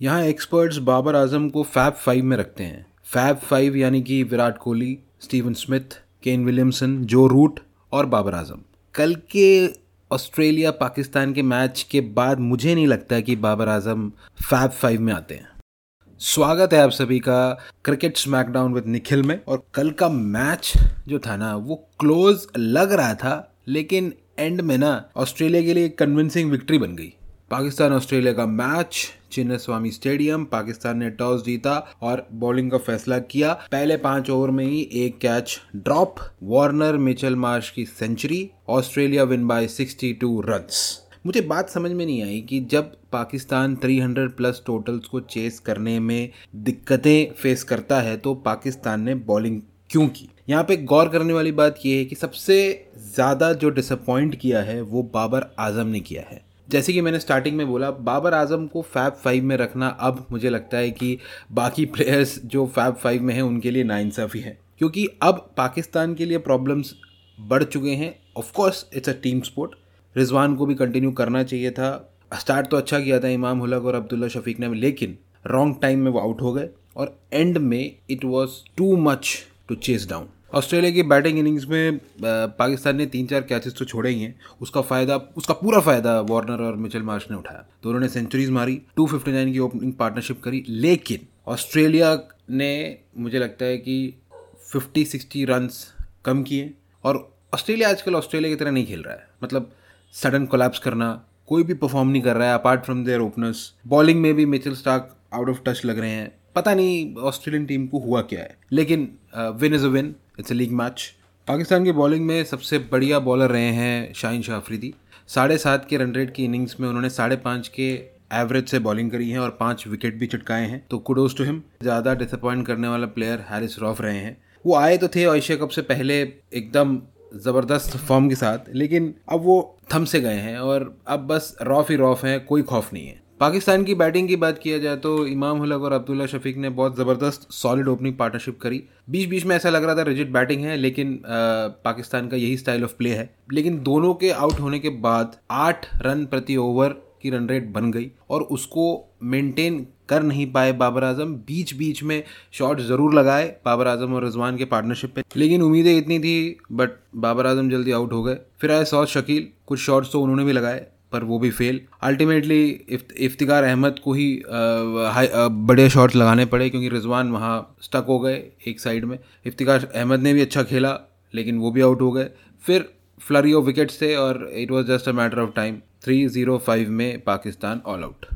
यहाँ एक्सपर्ट्स बाबर आज़म को fab five में रखते हैं। फैब फाइव यानी कि Virat Kohli Steven Smith Kane Williamson Joe Root और बाबर आज़म। कल के ऑस्ट्रेलिया पाकिस्तान के मैच के बाद मुझे नहीं लगता कि बाबर आज़म फैब फाइव में आते हैं। स्वागत है आप सभी का क्रिकेट स्मैकडाउन विद निखिल में। और कल का मैच जो था ना, वो क्लोज लग रहा था, लेकिन एंड में ना ऑस्ट्रेलिया के लिए कन्विंसिंग विक्ट्री बन गई। पाकिस्तान ऑस्ट्रेलिया का मैच चिन्ह स्वामी स्टेडियम, पाकिस्तान ने टॉस जीता और बॉलिंग का फैसला किया। पहले पाँच ओवर में ही एक catch drop Warner Mitchell Marsh की century Australia win by 62 runs मुझे बात समझ में नहीं आई कि जब पाकिस्तान 300 प्लस टोटल्स को चेस करने में दिक्कतें फेस करता है तो पाकिस्तान ने बॉलिंग क्यों की? यहाँ पे गौर करने वाली बात यह है कि सबसे ज़्यादा जो डिसअपॉइंट किया है, वो बाबर आज़म ने किया है। जैसे कि मैंने स्टार्टिंग में बोला, बाबर आज़म को फैब फाइव में रखना अब मुझे लगता है कि बाकी प्लेयर्स जो फैब फाइव में हैं, उनके लिए नाइंसाफ़ी है क्योंकि अब पाकिस्तान के लिए प्रॉब्लम्स बढ़ चुके हैं। Of course it's a team sport Rizwan को भी कंटिन्यू करना चाहिए था। स्टार्ट तो अच्छा किया था इमाम हुलक और अब्दुल्ला शफीक ने, लेकिन रॉन्ग टाइम में वो आउट हो गए। और एंड में it was too much to chase down Australia की बैटिंग इनिंग्स में पाकिस्तान ने तीन चार कैचेस तो छोड़े ही हैं। उसका फ़ायदा, उसका पूरा फ़ायदा वार्नर और मिचेल मार्श ने उठाया। दोनों ने सेंचुरीज मारी 259 की ओपनिंग पार्टनरशिप करी, लेकिन ऑस्ट्रेलिया ने, मुझे लगता है कि 50 60 रन्स कम किए और ऑस्ट्रेलिया आजकल ऑस्ट्रेलिया की तरह नहीं खेल रहा है। मतलब सडन कोलैप्स करना, कोई भी परफॉर्म नहीं कर रहा है apart from their openers bowling में भी Mitchell Starc out of touch लग रहे हैं। पता नहीं ऑस्ट्रेलियन टीम को हुआ क्या है, लेकिन win is a win it's a league match Pakistan की बॉलिंग में सबसे बढ़िया बॉलर रहे हैं शाहिन शाह अफरीदी। साढ़े सात के रन रेट की इनिंग्स में उन्होंने साढ़े पाँच के एवरेज से बॉलिंग करी है और पाँच विकेट भी चटकाए हैं। तो कुडोज टू हिम ज़्यादा डिसअपॉइंट करने वाला प्लेयर हैरिस रॉफ रहे हैं। वो आए तो थे एशिया कप से पहले एकदम ज़बरदस्त फॉर्म के साथ, लेकिन अब वो थम से गए हैं और अब बस रॉफ ही रॉफ है, कोई खौफ नहीं है। पाकिस्तान की बैटिंग की बात किया जाए तो इमाम हुलक और अब्दुल्ला शफीक ने बहुत ज़बरदस्त सॉलिड ओपनिंग पार्टनरशिप करी। बीच बीच में ऐसा लग रहा था रिजिट बैटिंग है लेकिन आ, पाकिस्तान का यही स्टाइल ऑफ़ प्ले है। लेकिन दोनों के आउट होने के बाद आठ रन प्रति ओवर की रन रेट बन गई और उसको मेंटेन कर नहीं पाए बाबर आज़म। बीच बीच में शॉट ज़रूर लगाए बाबर आज़म और रिजवान के पार्टनरशिप पे। लेकिन उम्मीदें इतनी थी बट बाबर आज़म जल्दी आउट हो गए। फिर आए सौद शकील कुछ शॉट्स तो उन्होंने भी लगाए। पर वो भी फेल अल्टीमेटली इफ्तिकार अहमद को ही बड़े शॉट्स लगाने पड़े क्योंकि रिजवान वहाँ स्टक हो गए एक साइड में. इफ्तिकार अहमद ने भी अच्छा खेला, लेकिन वो भी आउट हो गए. फिर फ्लरी ऑफ़ विकेट्स थे और it was just a matter of time three zero five में पाकिस्तान ऑल आउट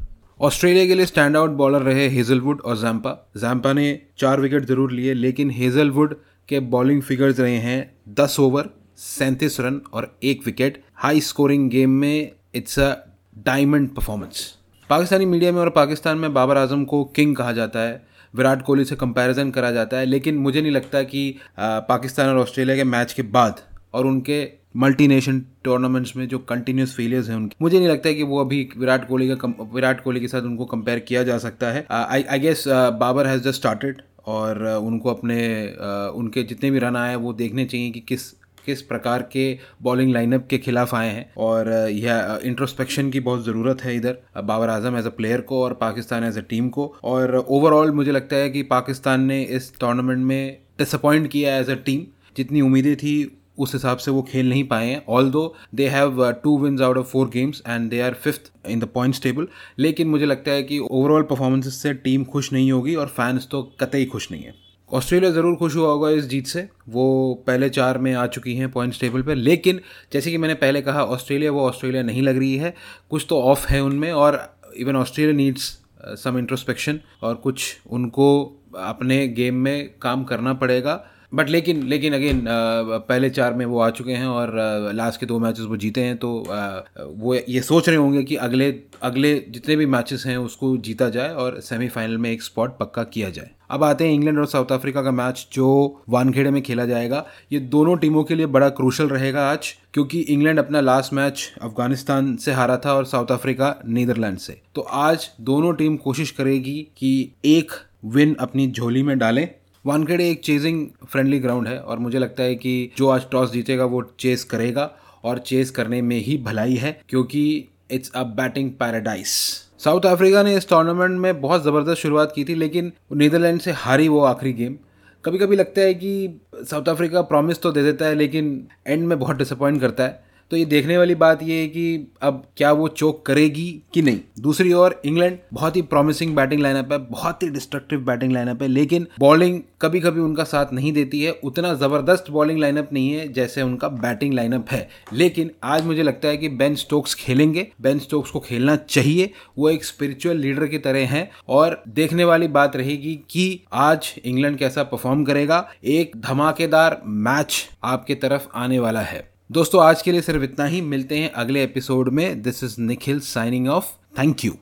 ऑस्ट्रेलिया के लिए स्टैंड आउट बॉलर रहे हेजलवुड और जैम्पा जैम्पा ने चार विकेट ज़रूर लिए, लेकिन हेजलवुड के बॉलिंग फिगर्स रहे हैं दस ओवर सैंतीस रन और एक विकेट हाई स्कोरिंग गेम में it's a diamond performance Pakistani media में और पाकिस्तान में बाबर आज़म को किंग कहा जाता है, विराट कोहली से कंपैरिजन करा जाता है, लेकिन मुझे नहीं लगता कि पाकिस्तान और ऑस्ट्रेलिया के मैच के बाद और उनके मल्टी नेशन टूर्नामेंट्स में जो कंटिन्यूस फेलियर्स हैं उनके, मुझे नहीं लगता है कि वो अभी विराट कोहली का विराट कोहली के साथ उनको कंपेयर किया जा सकता है। I I guess Babar has just started और उनको अपने उनके जितने भी रन आए वो देखने चाहिए कि किस किस प्रकार के बॉलिंग लाइनअप के खिलाफ आए हैं। और यह इंट्रोस्पेक्शन की बहुत ज़रूरत है इधर Babar Azam as a player को और पाकिस्तान एज अ टीम को। और ओवरऑल मुझे लगता है कि पाकिस्तान ने इस टूर्नामेंट में डिसअपॉइंट किया एज अ टीम जितनी उम्मीदें थी, उस हिसाब से वो खेल नहीं पाए हैं। Although they have two wins out of four games and they are fifth in the points table लेकिन मुझे लगता है कि ओवरऑल परफॉर्मेंसेस से टीम खुश नहीं होगी और फैंस तो कतई खुश नहीं है। ऑस्ट्रेलिया ज़रूर खुश हुआ होगा इस जीत से। वो पहले चार में आ चुकी हैं पॉइंट्स टेबल पर लेकिन, जैसे कि मैंने पहले कहा, ऑस्ट्रेलिया, वो ऑस्ट्रेलिया नहीं लग रही है। कुछ तो ऑफ़ है उनमें और even Australia needs some introspection और कुछ उनको अपने गेम में काम करना पड़ेगा। बट लेकिन लेकिन अगेन पहले चार में वो आ चुके हैं और लास्ट के दो मैचेस वो जीते हैं तो वो ये सोच रहे होंगे कि अगले अगले जितने भी मैचेस हैं उसको जीता जाए और सेमीफाइनल में एक स्पॉट पक्का किया जाए। अब आते हैं इंग्लैंड और साउथ अफ्रीका का मैच जो वानखेड़े में खेला जाएगा। ये दोनों टीमों के लिए बड़ा क्रूशल रहेगा आज, क्योंकि इंग्लैंड अपना लास्ट मैच अफ़गानिस्तान से हारा था और साउथ अफ्रीका नीदरलैंड से। तो आज दोनों टीम कोशिश करेगी कि एक विन अपनी झोली में डालें वानखेड़े एक चेजिंग फ्रेंडली ग्राउंड है और मुझे लगता है कि जो आज टॉस जीतेगा, वो चेस करेगा और चेस करने में ही भलाई है क्योंकि it's a batting paradise South Africa ने इस टूर्नामेंट में बहुत ज़बरदस्त शुरुआत की थी, लेकिन नीदरलैंड से हारी वो आखिरी गेम कभी कभी लगता है कि साउथ अफ्रीका प्रॉमिस तो दे देता है, लेकिन एंड में बहुत डिसअपॉइंट करता है. तो ये देखने वाली बात ये है कि अब क्या वो चोक करेगी कि नहीं? दूसरी ओर, इंग्लैंड बहुत ही प्रॉमिसिंग बैटिंग लाइनअप है, बहुत ही डिस्ट्रक्टिव बैटिंग लाइनअप है, लेकिन बॉलिंग कभी कभी उनका साथ नहीं देती है। उतना ज़बरदस्त बॉलिंग लाइनअप नहीं है जैसे उनका बैटिंग लाइनअप है। लेकिन आज मुझे लगता है कि बेन स्टोक्स खेलेंगे। बेन स्टोक्स को खेलना चाहिए। वो एक स्पिरिचुअल लीडर की तरह है। और देखने वाली बात रहेगी कि आज इंग्लैंड कैसा परफॉर्म करेगा। एक धमाकेदार मैच आपके तरफ़ आने वाला है। दोस्तों, आज के लिए सिर्फ़ इतना ही। मिलते हैं अगले एपिसोड में। This is Nikhil signing off thank you